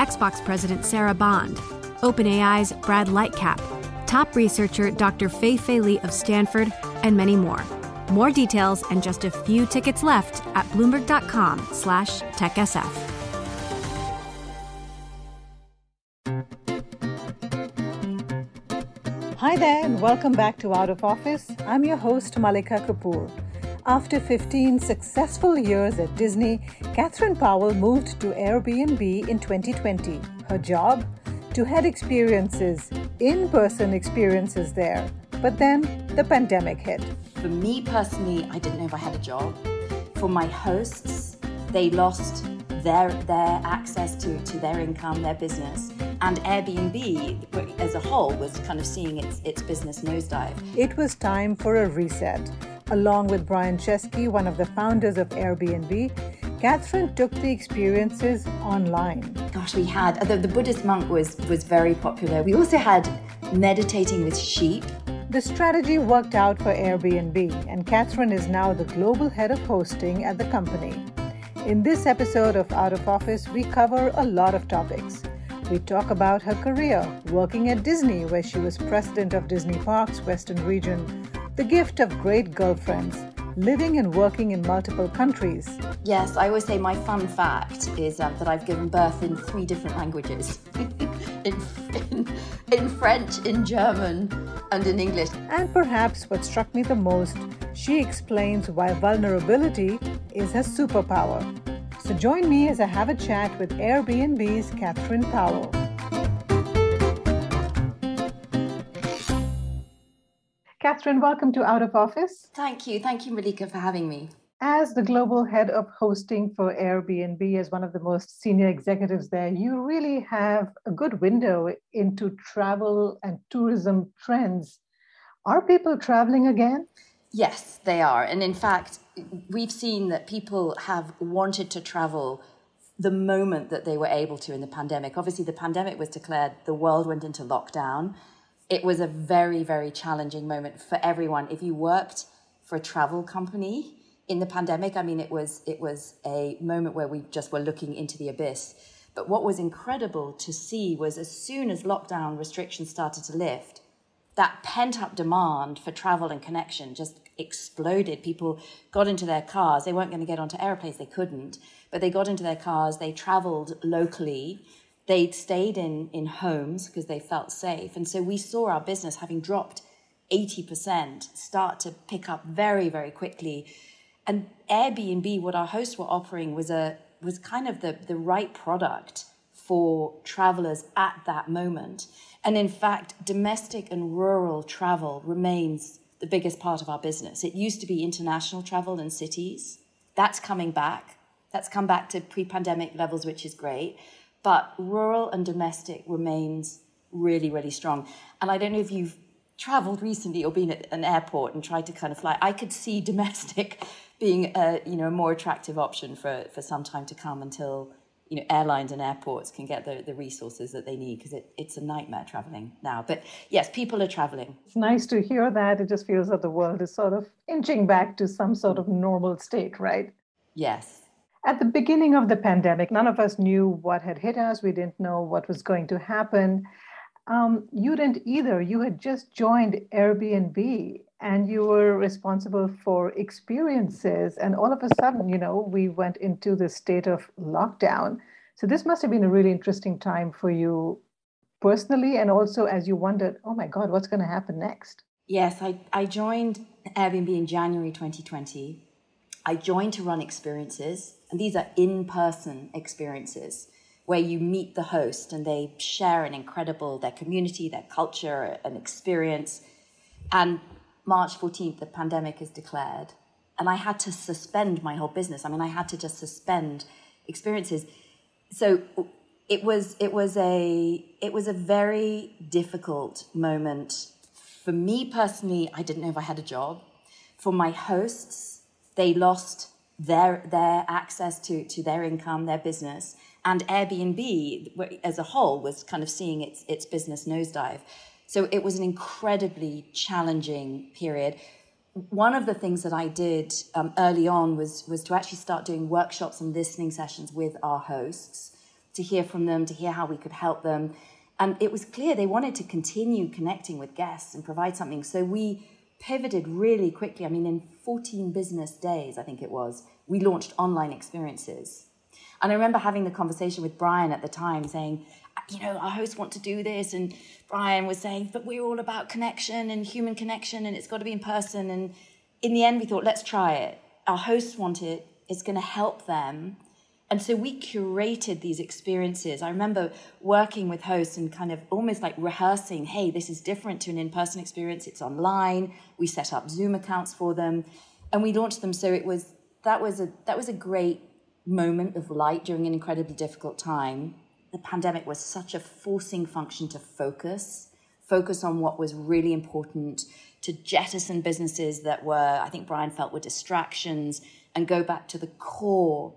Xbox President Sarah Bond, OpenAI's Brad Lightcap, top researcher Dr. Fei Fei Li of Stanford, and many more. More details and just a few tickets left at bloomberg.com slash techsf. Hi there and welcome back to Out of Office. I'm your host Malika Kapoor. After 15 successful years at Disney, Catherine Powell moved to Airbnb in 2020. Her job? To head experiences, in person experiences there. But then the pandemic hit. For me personally, I didn't know if I had a job. For my hosts, they lost their their access to, to their income, their business. And Airbnb as a whole was kind of seeing its, its business nosedive. It was time for a reset. Along with Brian Chesky, one of the founders of Airbnb, Catherine took the experiences online. Gosh, we had the, the Buddhist monk was was very popular. We also had meditating with sheep the strategy worked out for Airbnb, and Catherine is now the global head of hosting at the company. In this episode of Out of Office, we cover a lot of topics. We talk about her career, working at Disney, where she was president of Disney Parks Western Region, the gift of great girlfriends, living and working in multiple countries. Yes, I always say my fun fact is um, that I've given birth in three different languages in, in, in French, in German, and in English. And perhaps what struck me the most, she explains why vulnerability is her superpower. So join me as I have a chat with Airbnb's Catherine Powell. Catherine, welcome to Out of Office. Thank you. Thank you, Malika, for having me. As the global head of hosting for Airbnb, as one of the most senior executives there, you really have a good window into travel and tourism trends. Are people traveling again? Yes, they are. And in fact, we've seen that people have wanted to travel the moment that they were able to in the pandemic. Obviously, the pandemic was declared, the world went into lockdown. It was a very, very challenging moment for everyone. If you worked for a travel company, in the pandemic, I mean, it was it was a moment where we just were looking into the abyss. But what was incredible to see was as soon as lockdown restrictions started to lift, that pent up demand for travel and connection just exploded. People got into their cars. They weren't going to get onto airplanes, they couldn't, but they got into their cars, they traveled locally. They stayed in, in homes because they felt safe. And so we saw our business having dropped 80% start to pick up very, very quickly and Airbnb, what our hosts were offering was a was kind of the, the right product for travelers at that moment. And in fact, domestic and rural travel remains the biggest part of our business. It used to be international travel in cities. That's coming back. That's come back to pre pandemic levels, which is great. But rural and domestic remains really, really strong. And I don't know if you've traveled recently or been at an airport and tried to kind of fly. I could see domestic being a you know a more attractive option for for some time to come until you know airlines and airports can get the, the resources that they need because it, it's a nightmare traveling now. But yes people are traveling. It's nice to hear that. It just feels that the world is sort of inching back to some sort of normal state right? Yes at the beginning of the pandemic none of us knew what had hit us. We didn't know what was going to happen. Um, you didn't either. You had just joined airbnb and you were responsible for experiences and all of a sudden you know we went into this state of lockdown. So this must have been a really interesting time for you personally and also as you wondered oh my god what's going to happen next? Yes i, I joined airbnb in january 2020 i joined to run experiences and these are in-person experiences where you meet the host and they share an incredible their community their culture an experience and March 14th, the pandemic is declared, and I had to suspend my whole business. I mean, I had to just suspend experiences. So it was it was a it was a very difficult moment for me personally. I didn't know if I had a job. For my hosts, they lost their their access to to their income, their business, and Airbnb as a whole was kind of seeing its its business nosedive. So it was an incredibly challenging period. One of the things that I did um, early on was was to actually start doing workshops and listening sessions with our hosts to hear from them, to hear how we could help them. And it was clear they wanted to continue connecting with guests and provide something. So we pivoted really quickly. I mean, in 14 business days, I think it was, we launched online experiences. And I remember having the conversation with Brian at the time saying, you know, our hosts want to do this. And Brian was saying, but we're all about connection and human connection and it's got to be in person. And in the end, we thought, let's try it. Our hosts want it. It's going to help them. And so we curated these experiences. I remember working with hosts and kind of almost like rehearsing, hey, this is different to an in person experience. It's online. We set up Zoom accounts for them and we launched them. So it was, that was a, that was a great moment of light during an incredibly difficult time. The pandemic was such a forcing function to focus, focus on what was really important, to jettison businesses that were, I think Brian felt, were distractions and go back to the core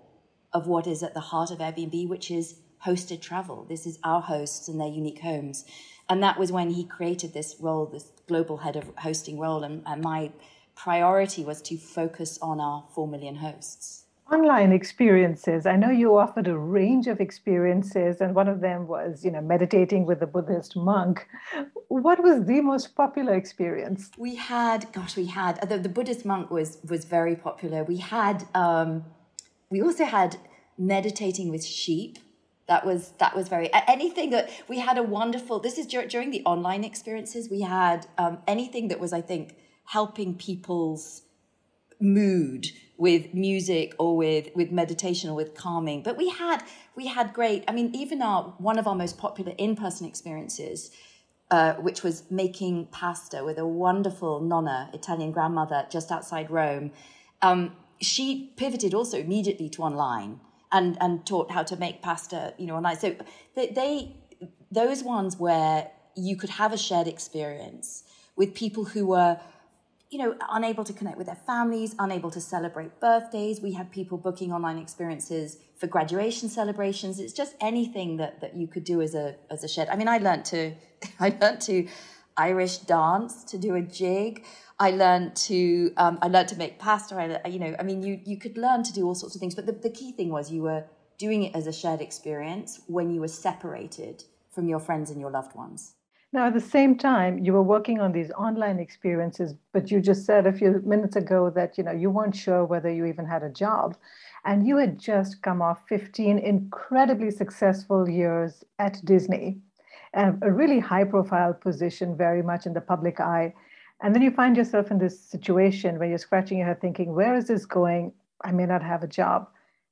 of what is at the heart of Airbnb, which is hosted travel. This is our hosts and their unique homes. And that was when he created this role, this global head of hosting role. And, and my priority was to focus on our 4 million hosts. Online experiences. I know you offered a range of experiences, and one of them was, you know, meditating with a Buddhist monk. What was the most popular experience? We had, gosh, we had the, the Buddhist monk was was very popular. We had um, we also had meditating with sheep. That was that was very anything that we had a wonderful. This is during the online experiences. We had um, anything that was, I think, helping people's mood with music or with with meditation or with calming but we had we had great i mean even our one of our most popular in-person experiences uh, which was making pasta with a wonderful nonna italian grandmother just outside rome um, she pivoted also immediately to online and and taught how to make pasta, you know, online. So they, they those ones where you could have a shared experience with people who were you know unable to connect with their families unable to celebrate birthdays we had people booking online experiences for graduation celebrations it's just anything that that you could do as a as a shared i mean i learned to i learned to irish dance to do a jig I learned to um, I learned to make pasta. I, you know, I mean, you you could learn to do all sorts of things, but the, the key thing was you were doing it as a shared experience when you were separated from your friends and your loved ones. Now, at the same time, you were working on these online experiences, but you just said a few minutes ago that you know you weren't sure whether you even had a job, and you had just come off 15 incredibly successful years at Disney, a really high-profile position, very much in the public eye. And then you find yourself in this situation where you're scratching your head thinking, where is this going? I may not have a job.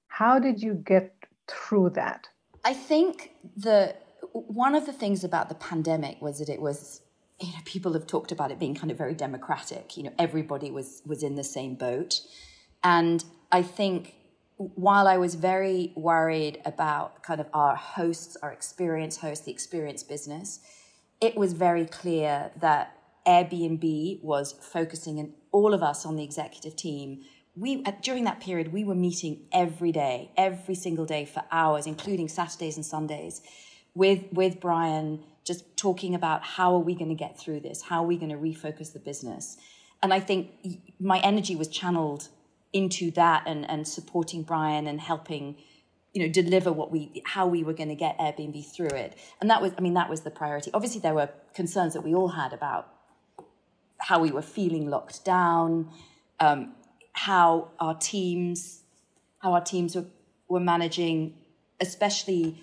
How did you get through that? I think the one of the things about the pandemic was that it was you know people have talked about it being kind of very democratic you know everybody was was in the same boat and i think while i was very worried about kind of our hosts our experience hosts the experience business it was very clear that Airbnb was focusing and all of us on the executive team. We during that period we were meeting every day, every single day for hours, including Saturdays and Sundays, with with Brian, just talking about how are we going to get through this? How are we going to refocus the business? And I think my energy was channeled into that and and supporting Brian and helping you know deliver what we how we were going to get airbnb through it and that was i mean that was the priority obviously there were concerns that we all had about how we were feeling locked down, um, how our teams, how our teams were, were managing, especially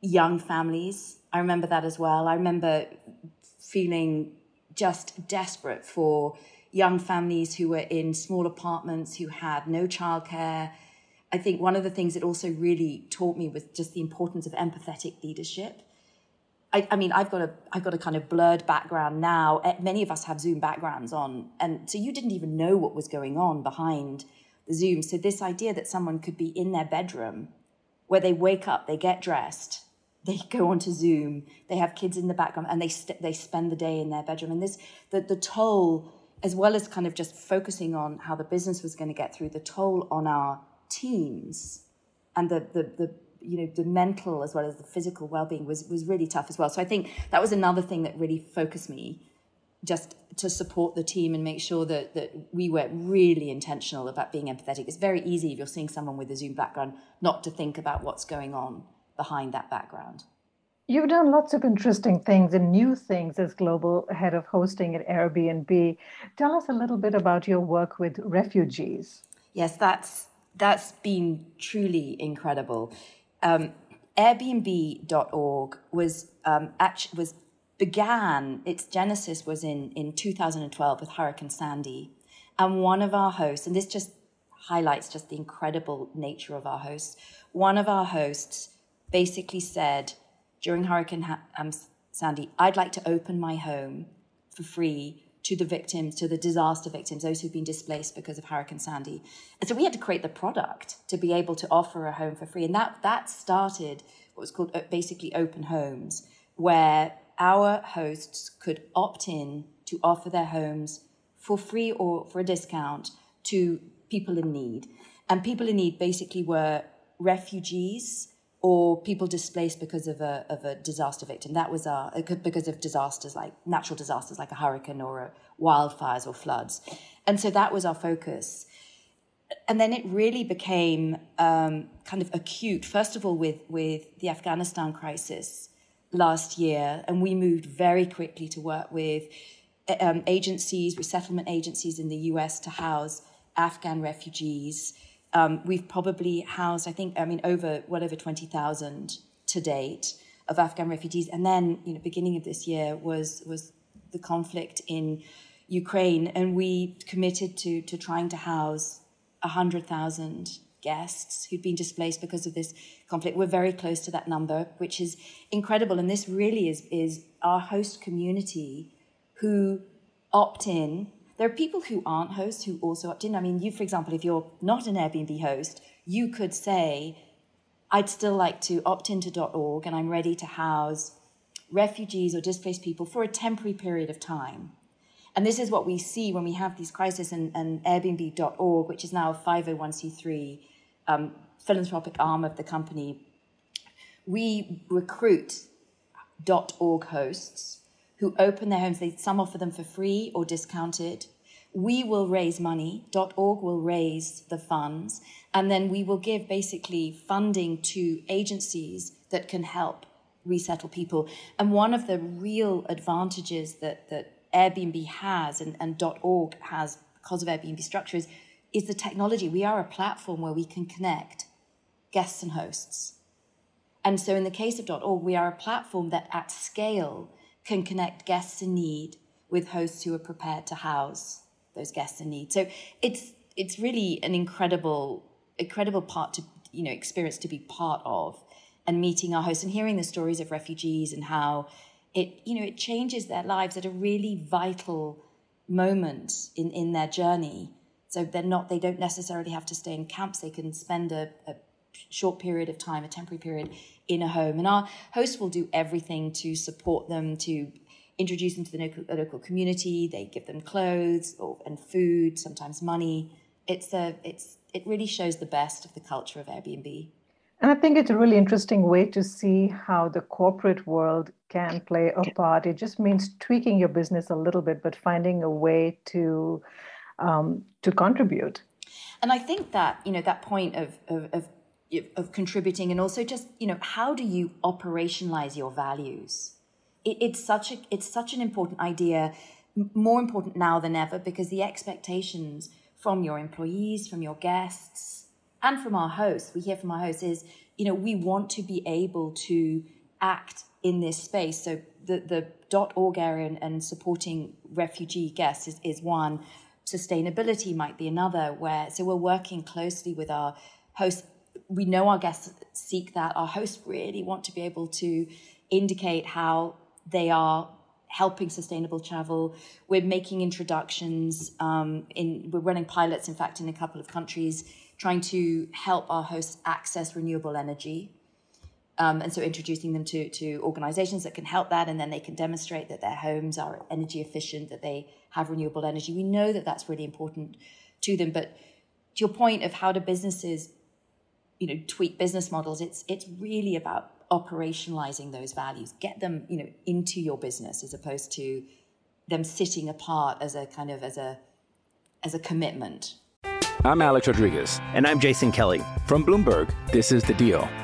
young families. I remember that as well. I remember feeling just desperate for young families who were in small apartments, who had no childcare. I think one of the things it also really taught me was just the importance of empathetic leadership I, I, mean, I've got a I've got a kind of blurred background now. Eh, many of us have Zoom backgrounds on, and so you didn't even know what was going on behind the Zoom. So this idea that someone could be in their bedroom, where they wake up, they get dressed, they go onto Zoom, they have kids in the background, and they st- they spend the day in their bedroom. And this the the toll, as well as kind of just focusing on how the business was going to get through, the toll on our teams and the the the you know the mental as well as the physical well-being was was really tough as well. So i think that was another thing that really focused me just to support the team and make sure that that we were really intentional about being empathetic. It's very easy if you're seeing someone with a zoom background not to think about what's going on behind that background You've done lots of interesting things and new things as global head of hosting at Airbnb. Tell us a little bit about your work with refugees. Yes, that's that's been truly incredible. Um, Airbnb.org was um, actually was began its genesis was in in 2012 with Hurricane Sandy, and one of our hosts, and this just highlights just the incredible nature of our hosts. One of our hosts basically said during Hurricane um, Sandy, "I'd like to open my home for free to the victims, to the disaster victims, those who've been displaced because of Hurricane Sandy. And so we had to create the product to be able to offer a home for free. And that, that started what was called uh, basically open homes, where our hosts could opt in to offer their homes for free or for a discount to people in need. And people in need basically were refugees or people displaced because of a, of a disaster victim. That was our, because of disasters like natural disasters like a hurricane or a wildfires or floods. And so that was our focus. And then it really became um, kind of acute, first of all, with, with the Afghanistan crisis last year. And we moved very quickly to work with um, agencies, resettlement agencies in the US to house Afghan refugees um, we've probably housed, I think, I mean, over well over 20,000 to date of Afghan refugees. And then, you know, beginning of this year was was the conflict in Ukraine, and we committed to to trying to house 100,000 guests who'd been displaced because of this conflict. We're very close to that number, which is incredible. And this really is is our host community who opt in there are people who aren't hosts who also opt in. I mean, you, for example, if you're not an Airbnb host, you could say, I'd still like to opt into .org and I'm ready to house refugees or displaced people for a temporary period of time. And this is what we see when we have these crises and, and Airbnb.org, which is now a 501c3 um, philanthropic arm of the company. We recruit .org hosts who open their homes. They, some offer them for free or discounted. We will raise money. .org will raise the funds, and then we will give basically funding to agencies that can help resettle people. And one of the real advantages that that Airbnb has and, and .org has because of Airbnb structures is the technology. We are a platform where we can connect guests and hosts. And so in the case of .org, we are a platform that at scale can connect guests in need with hosts who are prepared to house those guests in need. So it's it's really an incredible incredible part to you know experience to be part of and meeting our hosts and hearing the stories of refugees and how it you know it changes their lives at a really vital moment in in their journey so they're not they don't necessarily have to stay in camps they can spend a, a short period of time a temporary period in a home. And our host will do everything to support them, to introduce them to the local, local community. They give them clothes or, and food, sometimes money. It's a, it's, it really shows the best of the culture of Airbnb. And I think it's a really interesting way to see how the corporate world can play a part. It just means tweaking your business a little bit, but finding a way to um, to contribute. And I think that you know that point of, of, of of contributing and also just you know how do you operationalize your values? It, it's such a it's such an important idea more important now than ever because the expectations from your employees from your guests and from our hosts we hear from our hosts is you know we want to be able to act in this space. So the the dot org area and, and supporting refugee guests is, is one. Sustainability might be another where so we're working closely with our hosts we know our guests seek that. Our hosts really want to be able to indicate how they are helping sustainable travel. We're making introductions. Um, in we're running pilots, in fact, in a couple of countries, trying to help our hosts access renewable energy. Um, and so introducing them to, to organizations that can help that, and then they can demonstrate that their homes are energy efficient, that they have renewable energy. We know that that's really important to them. But to your point of how do businesses, you know, tweak business models, it's it's really about operationalizing those values, get them, you know, into your business as opposed to them sitting apart as a kind of as a as a commitment. I'm Alex Rodriguez. And I'm Jason Kelly. From Bloomberg, this is The Deal.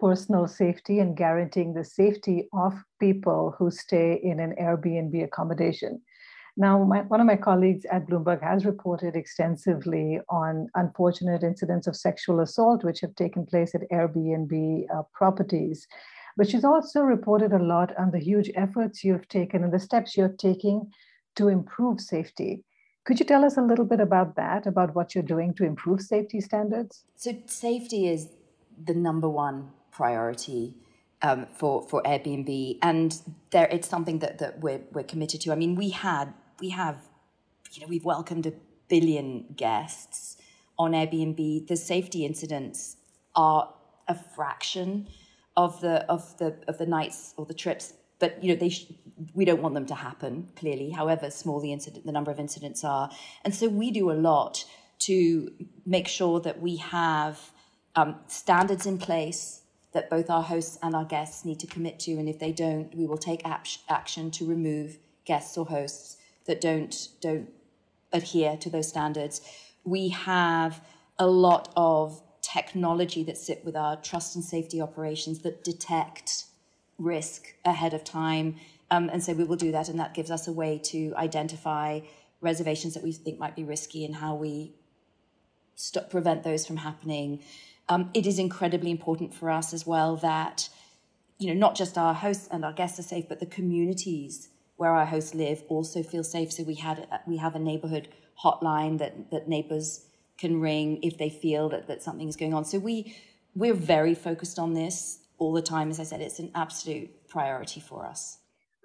personal safety and guaranteeing the safety of people who stay in an Airbnb accommodation. Now, my, one of my colleagues at Bloomberg has reported extensively on unfortunate incidents of sexual assault which have taken place at Airbnb uh, properties. But she's also reported a lot on the huge efforts you've taken and the steps you're taking to improve safety. Could you tell us a little bit about that, about what you're doing to improve safety standards? So, safety is the number one priority um, for for Airbnb, and there it's something that that we're we're committed to. I mean, we had we have, you know, we've welcomed a billion guests on Airbnb. The safety incidents are a fraction of the of the of the nights or the trips but you know they sh- we don't want them to happen clearly however small the incident the number of incidents are and so we do a lot to make sure that we have um, standards in place that both our hosts and our guests need to commit to and if they don't we will take action to remove guests or hosts that don't don't adhere to those standards we have a lot of technology that sit with our trust and safety operations that detect risk ahead of time. Um, and so we will do that, and that gives us a way to identify reservations that we think might be risky and how we stop, prevent those from happening. Um, it is incredibly important for us as well that you know not just our hosts and our guests are safe, but the communities where our hosts live also feel safe. So we had we have a neighborhood hotline that that neighbors can ring if they feel that, that something is going on. So we we're very focused on this all the time. As I said, it's an absolute priority for us.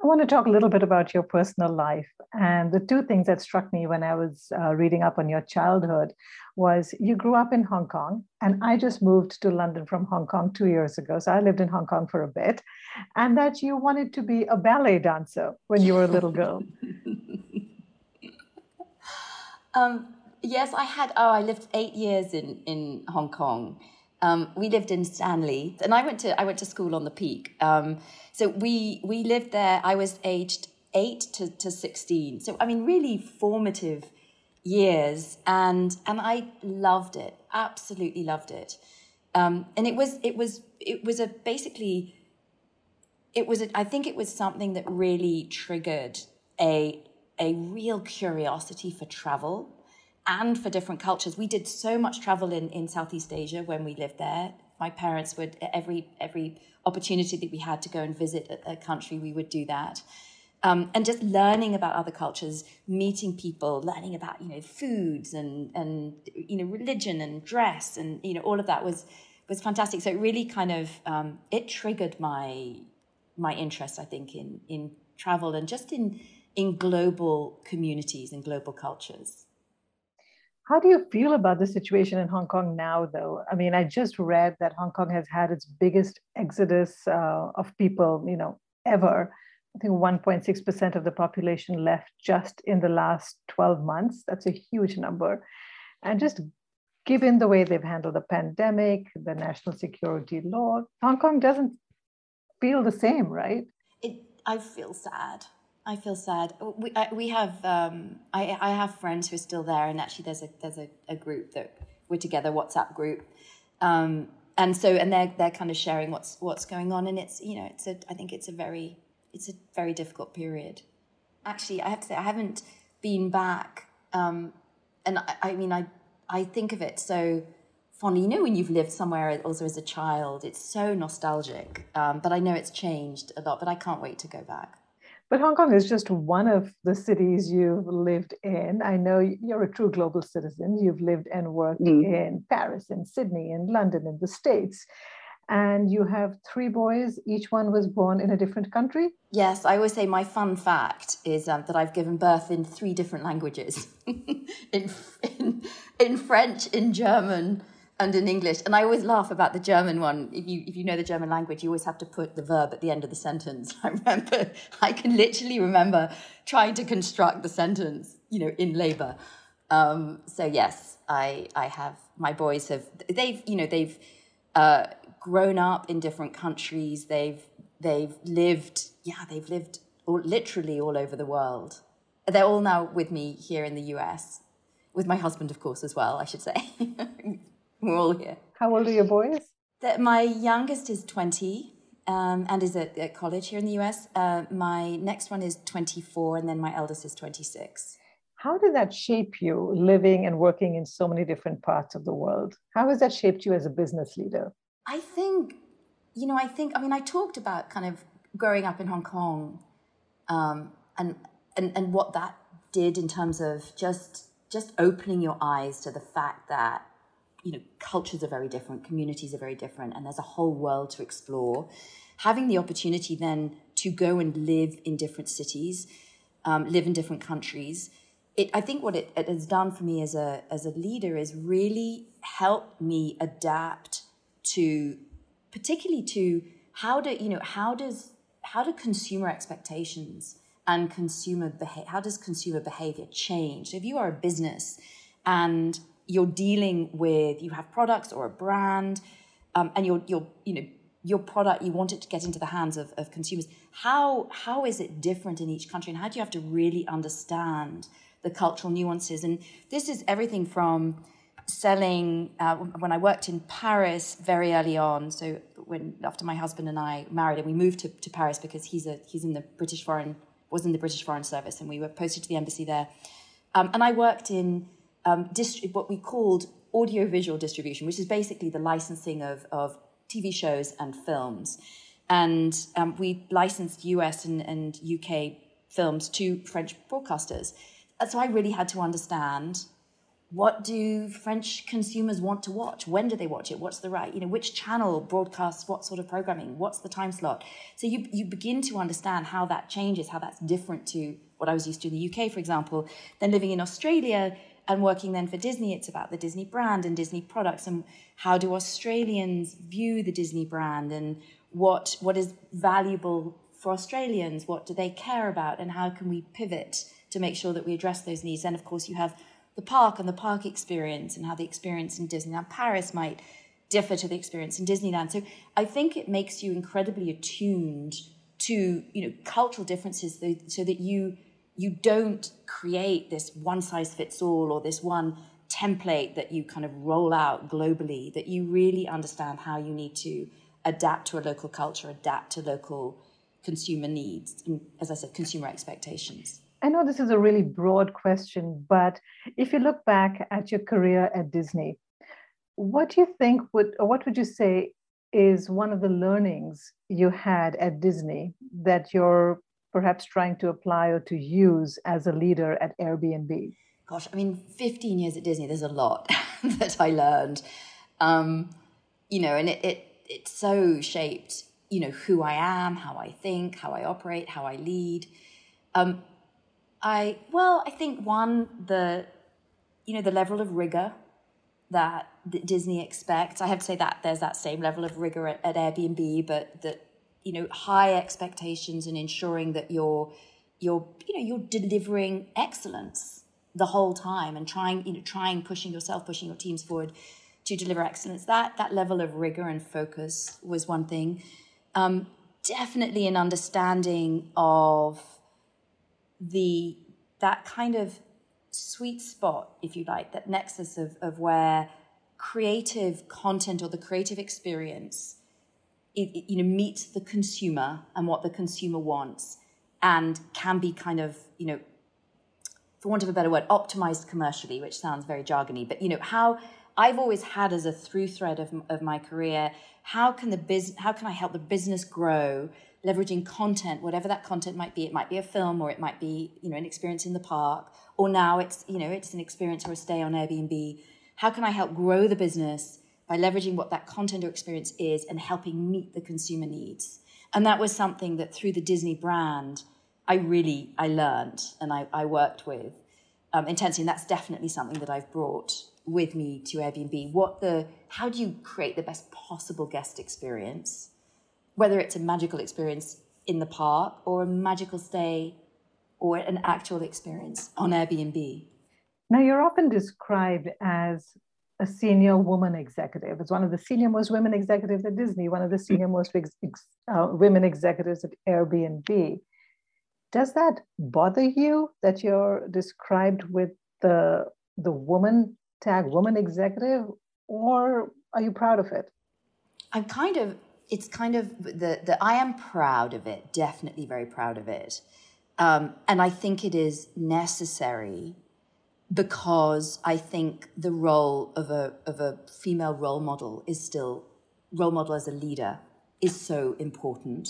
I want to talk a little bit about your personal life. And the two things that struck me when I was uh, reading up on your childhood was you grew up in Hong Kong, and I just moved to London from Hong Kong two years ago. So I lived in Hong Kong for a bit, and that you wanted to be a ballet dancer when you were a little girl. um, yes, I had. Oh, I lived eight years in, in Hong Kong. Um, we lived in Stanley, and I went to I went to school on the Peak. Um, so we we lived there. I was aged eight to, to sixteen. So I mean, really formative years, and and I loved it. Absolutely loved it. Um, and it was it was it was a basically it was a, I think it was something that really triggered a a real curiosity for travel and for different cultures. We did so much travel in, in Southeast Asia when we lived there. My parents would every every opportunity that we had to go and visit a, a country, we would do that. Um, and just learning about other cultures, meeting people, learning about you know foods and and you know religion and dress and you know all of that was was fantastic. So it really kind of um, it triggered my my interest, I think, in in travel and just in in global communities and global cultures. How do you feel about the situation in Hong Kong now, though? I mean, I just read that Hong Kong has had its biggest exodus uh, of people, you know, ever. I think 1.6% of the population left just in the last 12 months. That's a huge number. And just given the way they've handled the pandemic, the national security law, Hong Kong doesn't feel the same, right? It, I feel sad. I feel sad. We I, we have um, I I have friends who are still there, and actually there's a there's a, a group that we're together WhatsApp group, um, and so and they're they're kind of sharing what's what's going on, and it's you know it's a I think it's a very it's a very difficult period. Actually, I have to say I haven't been back, um, and I, I mean I I think of it so fondly. You know, when you've lived somewhere also as a child, it's so nostalgic. Um, but I know it's changed a lot, but I can't wait to go back. But Hong Kong is just one of the cities you've lived in. I know you're a true global citizen. You've lived and worked mm. in Paris, in Sydney, in London, in the States. And you have three boys. Each one was born in a different country. Yes, I always say my fun fact is um, that I've given birth in three different languages in, in, in French, in German, and in English. And I always laugh about the German one. If you if you know the German language, you always have to put the verb at the end of the sentence. I remember I can literally remember trying to construct the sentence, you know, in labor. Um, so yes, I I have my boys have they've you know they've uh, grown up in different countries. They've they've lived yeah they've lived all, literally all over the world. They're all now with me here in the US, with my husband, of course, as well. I should say. We're all here. How old are your boys? The, my youngest is 20 um, and is at, at, college here in the US. Uh, my next one is 24, and then my eldest is 26. How did that shape you living and working in so many different parts of the world? How has that shaped you as a business leader? I think, you know, I think, I mean, I talked about kind of growing up in Hong Kong um, and, and, and what that did in terms of just just opening your eyes to the fact that you know, cultures are very different, communities are very different, and there's a whole world to explore. Having the opportunity then to go and live in different cities, um, live in different countries, it, I think what it, it, has done for me as a as a leader is really help me adapt to, particularly to how do you know how does how do consumer expectations and consumer behavior how does consumer behavior change? If you are a business and you're dealing with you have products or a brand um, and you're you're you know your product you want it to get into the hands of, of consumers. How how is it different in each country and how do you have to really understand the cultural nuances? And this is everything from selling uh, when i worked in paris very early on so when after my husband and i married and we moved to, to paris because he's a he's in the british foreign was in the british foreign service and we were posted to the embassy there. Um, and i worked in um, dist- what we called audiovisual distribution, which is basically the licensing of, of TV shows and films. And um, we licensed US and, and UK films to French broadcasters. So I really had to understand what do French consumers want to watch? When do they watch it? What's the right, you know, which channel broadcasts what sort of programming? What's the time slot? So you, you begin to understand how that changes, how that's different to what I was used to in the UK, for example. Then living in Australia, and working then for Disney, it's about the Disney brand and Disney products and how do Australians view the Disney brand and what what is valuable for Australians, what do they care about, and how can we pivot to make sure that we address those needs. And of course, you have the park and the park experience and how the experience in Disneyland Paris might differ to the experience in Disneyland. So I think it makes you incredibly attuned to you know cultural differences so that you you don't create this one size fits all or this one template that you kind of roll out globally, that you really understand how you need to adapt to a local culture, adapt to local consumer needs, and as I said, consumer expectations. I know this is a really broad question, but if you look back at your career at Disney, what do you think would, or what would you say is one of the learnings you had at Disney that you're perhaps trying to apply or to use as a leader at Airbnb? Gosh, I mean, 15 years at Disney, there's a lot that I learned. Um, you know, and it, it it so shaped, you know, who I am, how I think, how I operate, how I lead. Um, I well, I think one the you know the level of rigor that, that Disney expects. I have to say that there's that same level of rigor at, at Airbnb, but that you know high expectations and ensuring that you're you're you know you're delivering excellence the whole time and trying you know trying pushing yourself pushing your teams forward to deliver excellence. That that level of rigor and focus was one thing. Um, definitely an understanding of the that kind of sweet spot if you like that nexus of, of where creative content or the creative experience you know meet the consumer and what the consumer wants and can be kind of you know for want of a better word optimized commercially which sounds very jargony but you know how I've always had as a through thread of, of my career, how can the biz, how can I help the business grow, leveraging content, whatever that content might be. It might be a film, or it might be you know an experience in the park, or now it's you know it's an experience or a stay on Airbnb. How can I help grow the business by leveraging what that content or experience is and helping meet the consumer needs? And that was something that through the Disney brand, I really I learned and I, I worked with um, intensely, and that's definitely something that I've brought with me to Airbnb. What the how do you create the best possible guest experience, whether it's a magical experience in the park or a magical stay or an actual experience on Airbnb. Now you're often described as a senior woman executive. It's one of the senior most women executives at Disney, one of the senior most ex- uh, women executives at Airbnb. Does that bother you that you're described with the the woman tag, woman executive, or are you proud of it? I'm kind of. It's kind of the the. I am proud of it. Definitely very proud of it, um, and I think it is necessary because I think the role of a of a female role model is still role model as a leader is so important,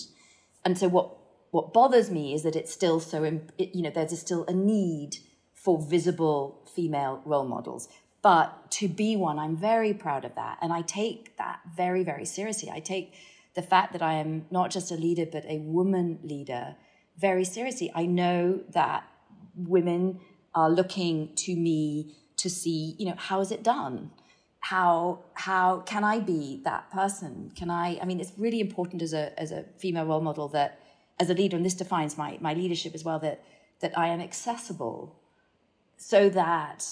and so what what bothers me is that it's still so you know there's still a need for visible female role models. But to be one i'm very proud of that. And i take that very very seriously. I take the fact that i am not just a leader but a woman leader very seriously. I know that women are looking to me to see you know how is it done how how can i be that person can i i mean it's really important as a as a female role model that as a leader, and this defines my, my leadership as well, that, that I am accessible so that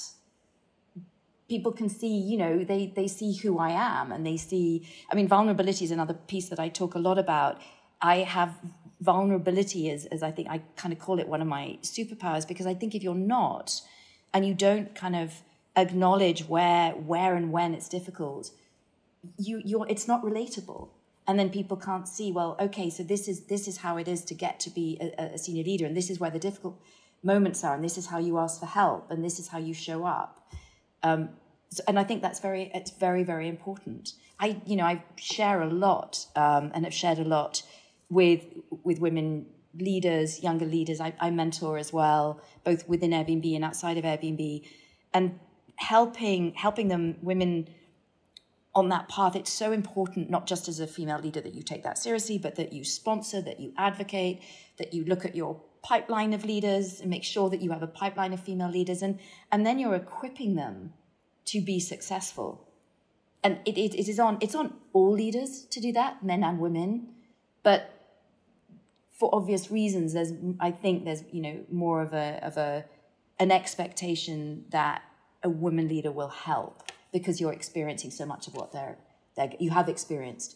people can see, you know, they, they see who I am and they see, I mean, vulnerability is another piece that I talk a lot about. I have vulnerability is, as I think I kind of call it one of my superpowers because I think if you're not and you don't kind of acknowledge where, where and when it's difficult, you, you're, it's not relatable. And then people can't see well okay so this is this is how it is to get to be a, a, senior leader and this is where the difficult moments are and this is how you ask for help and this is how you show up. Um, so, and i think that's very it's very very important. I you know i share a lot um, and have shared a lot with with women leaders younger leaders I, I mentor as well both within airbnb and outside of airbnb and helping helping them women on that path, it's so important, not just as a female leader that you take that seriously, but that you sponsor, that you advocate, that you look at your pipeline of leaders and make sure that you have a pipeline of female leaders, and, and then you're equipping them to be successful. And it, it, it is on, it's on all leaders to do that, men and women. But for obvious reasons, there's, I think there's, you know, more of a, of a, an expectation that a woman leader will help because you're experiencing so much of what they're, they're you have experienced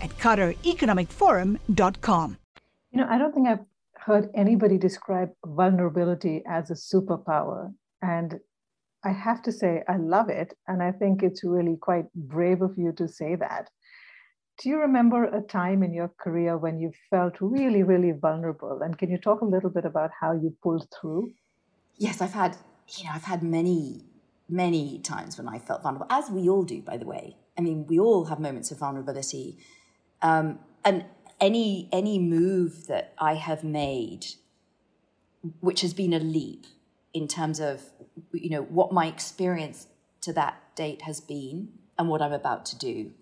at QatarEconomicForum.com. You know, I don't think I've heard anybody describe vulnerability as a superpower. And I have to say, I love it. And I think it's really quite brave of you to say that. Do you remember a time in your career when you felt really, really vulnerable? And can you talk a little bit about how you pulled through? Yes, I've had, you know, I've had many, many times when I felt vulnerable, as we all do, by the way. I mean, we all have moments of vulnerability. Um, and any any move that I have made, which has been a leap in terms of, you know, what my experience to that date has been and what I'm about to do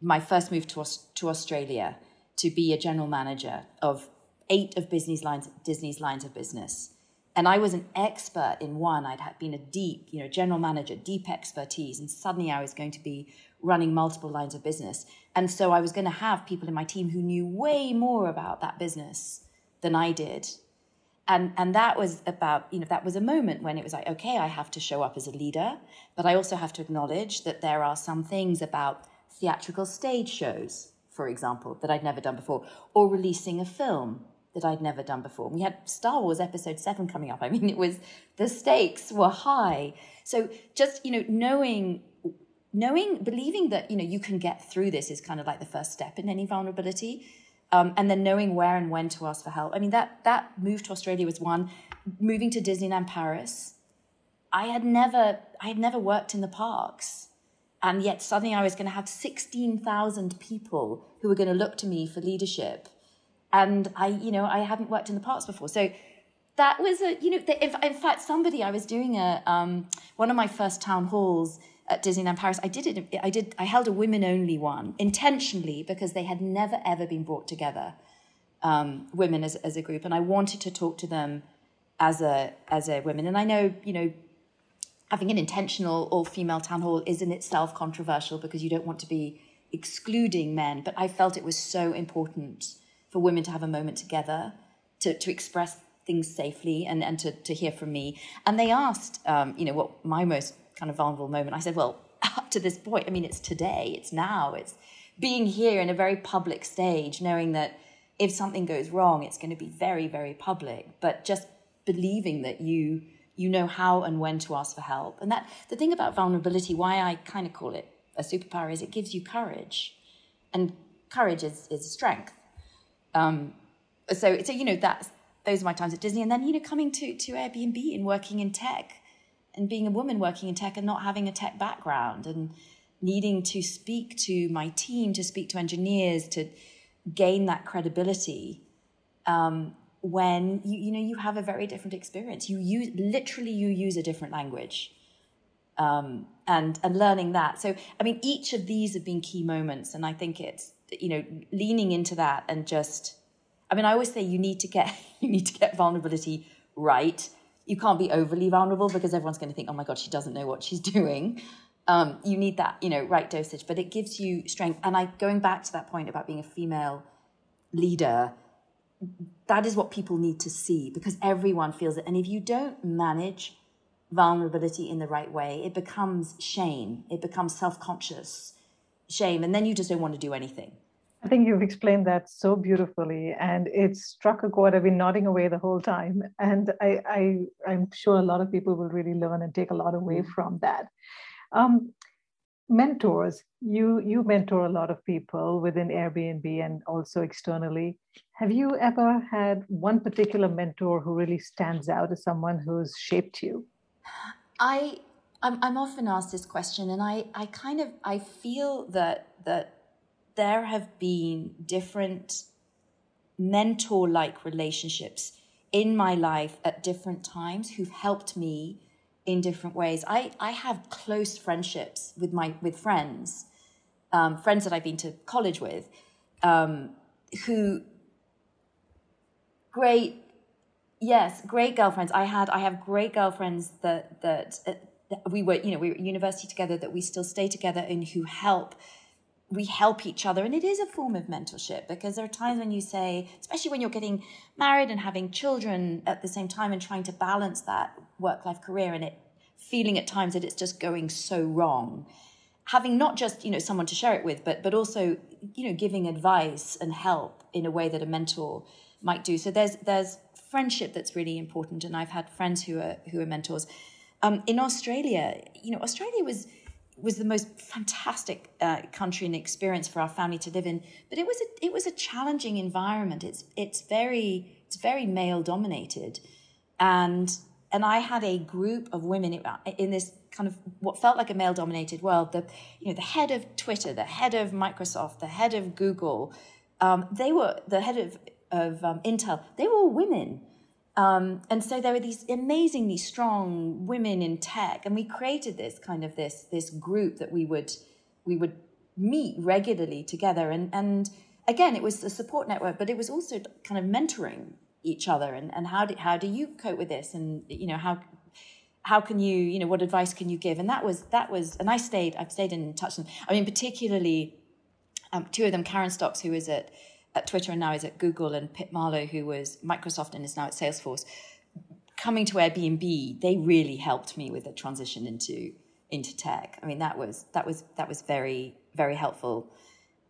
my first move to, to Australia to be a general manager of eight of Disney's lines, Disney's lines of business. And I was an expert in one. I'd had been a deep, you know, general manager, deep expertise. And suddenly I was going to be running multiple lines of business. And so I was going to have people in my team who knew way more about that business than I did. and and that was about you know that was a moment when it was like okay i have to show up as a leader but i also have to acknowledge that there are some things about theatrical stage shows for example that i'd never done before or releasing a film that i'd never done before. We had star wars episode 7 coming up. I mean it was the stakes were high. So just you know knowing knowing believing that you know you can get through this is kind of like the first step in any vulnerability um, and then knowing where and when to ask for help. I mean, that that move to Australia was one. Moving to Disneyland Paris, I had never I had never worked in the parks, and yet suddenly I was going to have sixteen thousand people who were going to look to me for leadership, and I you know I hadn't worked in the parks before, so that was a you know in, fact somebody I was doing a um, one of my first town halls at Disneyland Paris. I did it. I did. I held a women only one intentionally because they had never ever been brought together, um, women as as a group, and I wanted to talk to them as a as a women. And I know you know having an intentional all female town hall is in itself controversial because you don't want to be excluding men, but I felt it was so important for women to have a moment together to to express things safely and, and to, to hear from me. And they asked, um, you know, what my most kind of vulnerable moment. I said, well, up to this point, I mean, it's today, it's now, it's being here in a very public stage, knowing that if something goes wrong, it's going to be very, very public. But just believing that you you know how and when to ask for help. And that the thing about vulnerability, why I kind of call it a superpower, is it gives you courage, and courage is is strength. Um, so so you know that's those are my times at Disney, and then you know coming to to Airbnb and working in tech and being a woman working in tech and not having a tech background and needing to speak to my team, to speak to engineers, to gain that credibility. Um, when you you know you have a very different experience, you use literally you use a different language, um, and and learning that. So I mean, each of these have been key moments, and I think it's you know leaning into that and just. I mean, I always say you need to get you need to get vulnerability right you can't be overly vulnerable because everyone's going to think, oh my God, she doesn't know what she's doing. Um, you need that, you know, right dosage, but it gives you strength. And I, going back to that point about being a female leader, that is what people need to see because everyone feels it. And if you don't manage vulnerability in the right way, it becomes shame. It becomes self-conscious shame. And then you just don't want to do anything. I think you've explained that so beautifully, and it struck a chord. I've been nodding away the whole time, and I, I am sure a lot of people will really learn and take a lot away mm-hmm. from that. Um, mentors, you you mentor a lot of people within Airbnb and also externally. Have you ever had one particular mentor who really stands out as someone who's shaped you? I I'm, I'm often asked this question, and I I kind of I feel that that there have been different mentor like relationships in my life at different times who've helped me in different ways. I, I have close friendships with my with friends, um, friends that I've been to college with, um, who great, yes, great girlfriends. I had I have great girlfriends that that, uh, that we were you know we were at university together that we still stay together and who help we help each other and it is a form of mentorship because there are times when you say especially when you're getting married and having children at the same time and trying to balance that work life career and it feeling at times that it's just going so wrong. Having not just you know someone to share it with but but also you know giving advice and help in a way that a mentor might do. So there's there's friendship that's really important and i've had friends who are who are mentors. Um, in australia you know australia was was the most fantastic uh, country and experience for our family to live in. But it was a it was a challenging environment. It's it's very it's very male dominated, and and I had a group of women in this kind of what felt like a male dominated world. The you know the head of Twitter, the head of Microsoft, the head of Google, um, they were the head of of um, Intel. They were women. Um, and so there were these amazingly strong women in tech, and we created this kind of this this group that we would we would meet regularly together. And and again, it was a support network, but it was also kind of mentoring each other. And and how do how do you cope with this? And you know how how can you you know what advice can you give? And that was that was and I stayed I've stayed in touch. And I mean, particularly um, two of them, Karen Stocks, who is at at Twitter and now is at Google, and Pip Marlow, who was Microsoft and is now at Salesforce, coming to Airbnb, they really helped me with the transition into into tech. I mean, that was that was that was very very helpful,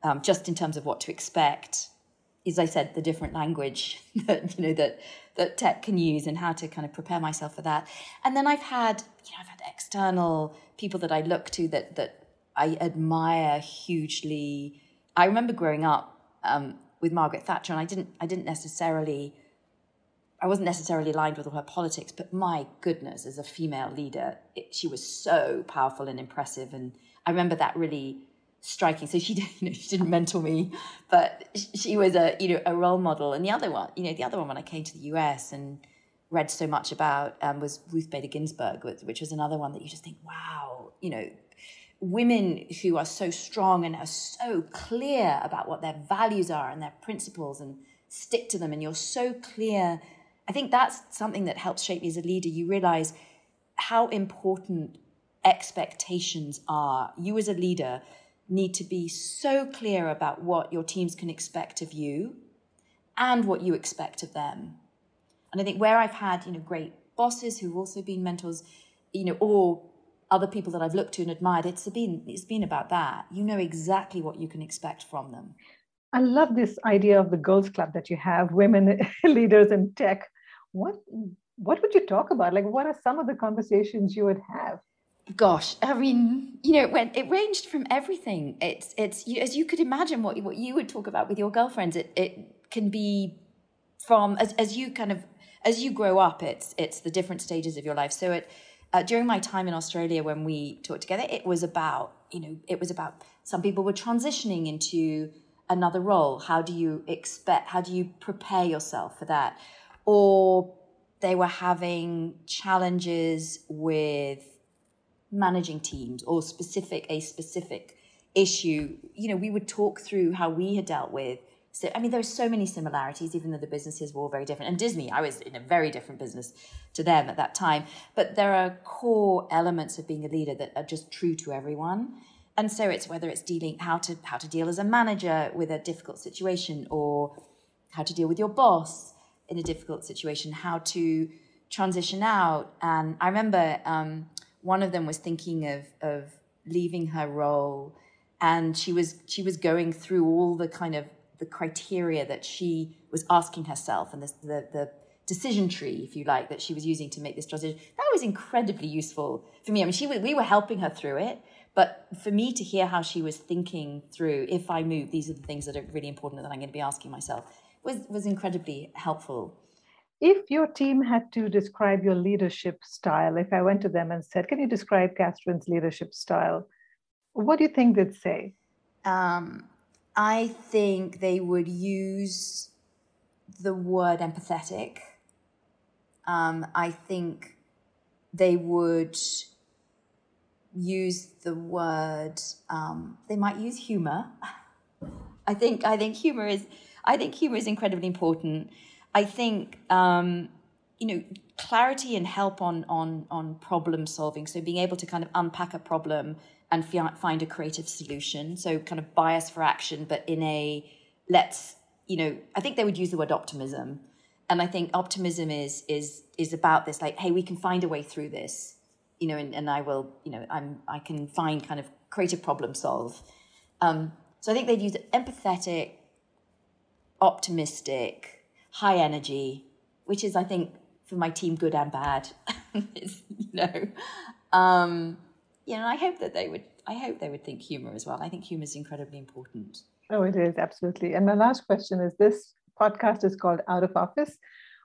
um, just in terms of what to expect. As I said, the different language that you know that that tech can use and how to kind of prepare myself for that. And then I've had you know I've had external people that I look to that that I admire hugely. I remember growing up um, with Margaret Thatcher, and I didn't I didn't necessarily I wasn't necessarily aligned with all her politics, but my goodness, as a female leader, it, she was so powerful and impressive. And I remember that really striking. So she, you know, she didn't mentor me, but she was a, you know, a role model. And the other one, you know, the other one when I came to the US and read so much about um, was Ruth Bader Ginsburg, which was another one that you just think, wow, you know, women who are so strong and are so clear about what their values are and their principles and stick to them. And you're so clear I think that's something that helps shape me as a leader. You realize how important expectations are. You, as a leader, need to be so clear about what your teams can expect of you and what you expect of them. And I think where I've had, you know, great bosses who've also been mentors, you know, or other people that I've looked to and admired, it's been it's been about that. You know exactly what you can expect from them. I love this idea of the girls club that you have, women leaders in tech what what would you talk about? Like, what are some of the conversations you would have? Gosh, I mean, you know, when it ranged from everything. It's it's as you could imagine what what you would talk about with your girlfriends. It it can be from as as you kind of as you grow up. It's it's the different stages of your life. So it uh, during my time in Australia when we talked together, it was about you know it was about some people were transitioning into another role. How do you expect? How do you prepare yourself for that? or they were having challenges with managing teams or specific a specific issue you know we would talk through how we had dealt with so i mean there are so many similarities even though the businesses were all very different. And disney i was in a very different business to them at that time. But there are core elements of being a leader that are just true to everyone. And so it's whether it's dealing how to how to deal as a manager with a difficult situation or how to deal with your boss in a difficult situation, how to transition out. And I remember um, one of them was thinking of of leaving her role, and she was she was going through all the kind of the criteria that she was asking herself and the, the, the decision tree, if you like, that she was using to make this transition. That was incredibly useful for me. I mean, she we were helping her through it, but for me to hear how she was thinking through, if I move, these are the things that are really important that I'm going to be asking myself was was incredibly helpful. If your team had to describe your leadership style, if I went to them and said, "Can you describe Catherine's leadership style?" What do you think they'd say? Um, I think they would use the word empathetic. Um, I think they would use the word. Um, they might use humor. I think. I think humor is I think humor is incredibly important. I think um, you know clarity and help on on on problem solving. So being able to kind of unpack a problem and fi- find a creative solution. So kind of bias for action, but in a let's you know. I think they would use the word optimism, and I think optimism is is is about this like, hey, we can find a way through this. You know, and, and I will, you know, I'm I can find kind of creative problem solve. Um, so I think they'd use empathetic, optimistic, high energy, which is, I think, for my team, good and bad. you know, um, you know, I hope that they would. I hope they would think humor as well. I think humor is incredibly important. Oh, it is absolutely. And my last question is: This podcast is called Out of Office.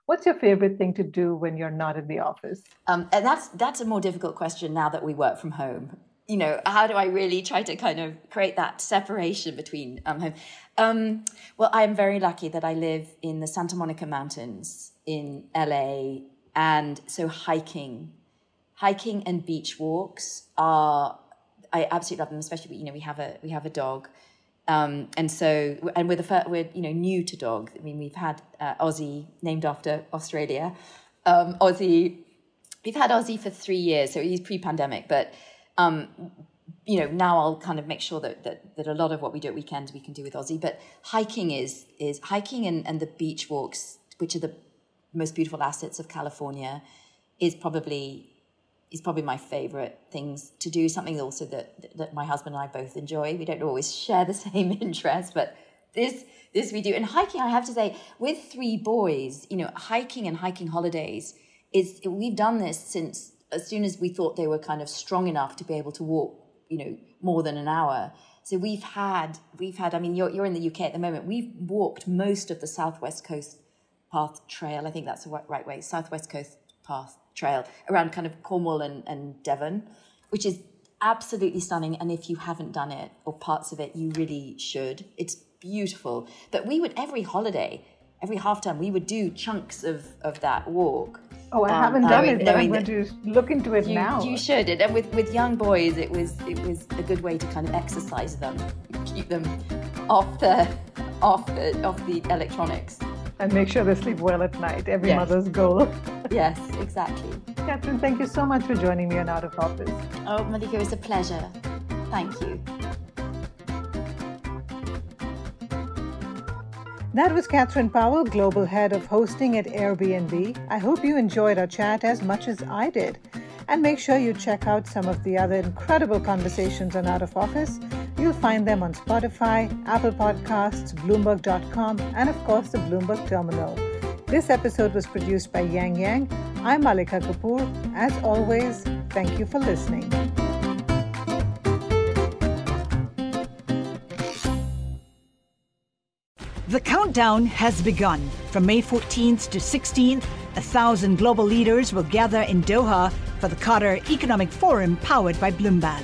What's your favorite thing to do when you're not in the office? Um, and that's that's a more difficult question now that we work from home you know, how do I really try to kind of create that separation between um, home? Um, well, I'm very lucky that I live in the Santa Monica Mountains in LA, and so hiking, hiking and beach walks are I absolutely love them. Especially, you know, we have a we have a dog, um, and so and we're the we're you know new to dog. I mean, we've had uh, Aussie named after Australia, um, Aussie. We've had Aussie for three years, so he's pre-pandemic, but um, you know, now I'll kind of make sure that, that, that a lot of what we do at weekends we can do with Aussie. But hiking is is hiking and, and the beach walks, which are the most beautiful assets of California, is probably is probably my favorite things to do. Something also that that my husband and I both enjoy. We don't always share the same interests, but this this we do. And hiking, I have to say, with three boys, you know, hiking and hiking holidays is we've done this since as soon as we thought they were kind of strong enough to be able to walk you know more than an hour so we've had we've had i mean you're, you're in the uk at the moment we've walked most of the southwest coast path trail i think that's the right way southwest coast path trail around kind of cornwall and, and devon which is absolutely stunning and if you haven't done it or parts of it you really should it's beautiful but we would every holiday every half term we would do chunks of of that walk Oh, I um, haven't done it, but I'm going to look into it you, now. You should. And with, with young boys, it was it was a good way to kind of exercise them, keep them off the off the off the electronics, and make sure they sleep well at night. Every yes. mother's goal. Yes, exactly. Catherine, thank you so much for joining me on Out of Office. Oh, Malika, it was a pleasure. Thank you. That was Catherine Powell, Global Head of Hosting at Airbnb. I hope you enjoyed our chat as much as I did. And make sure you check out some of the other incredible conversations on Out of Office. You'll find them on Spotify, Apple Podcasts, Bloomberg.com, and of course the Bloomberg Terminal. This episode was produced by Yang Yang. I'm Malika Kapoor. As always, thank you for listening. The countdown has begun. From May 14th to 16th, a thousand global leaders will gather in Doha for the Qatar Economic Forum powered by Bloomberg.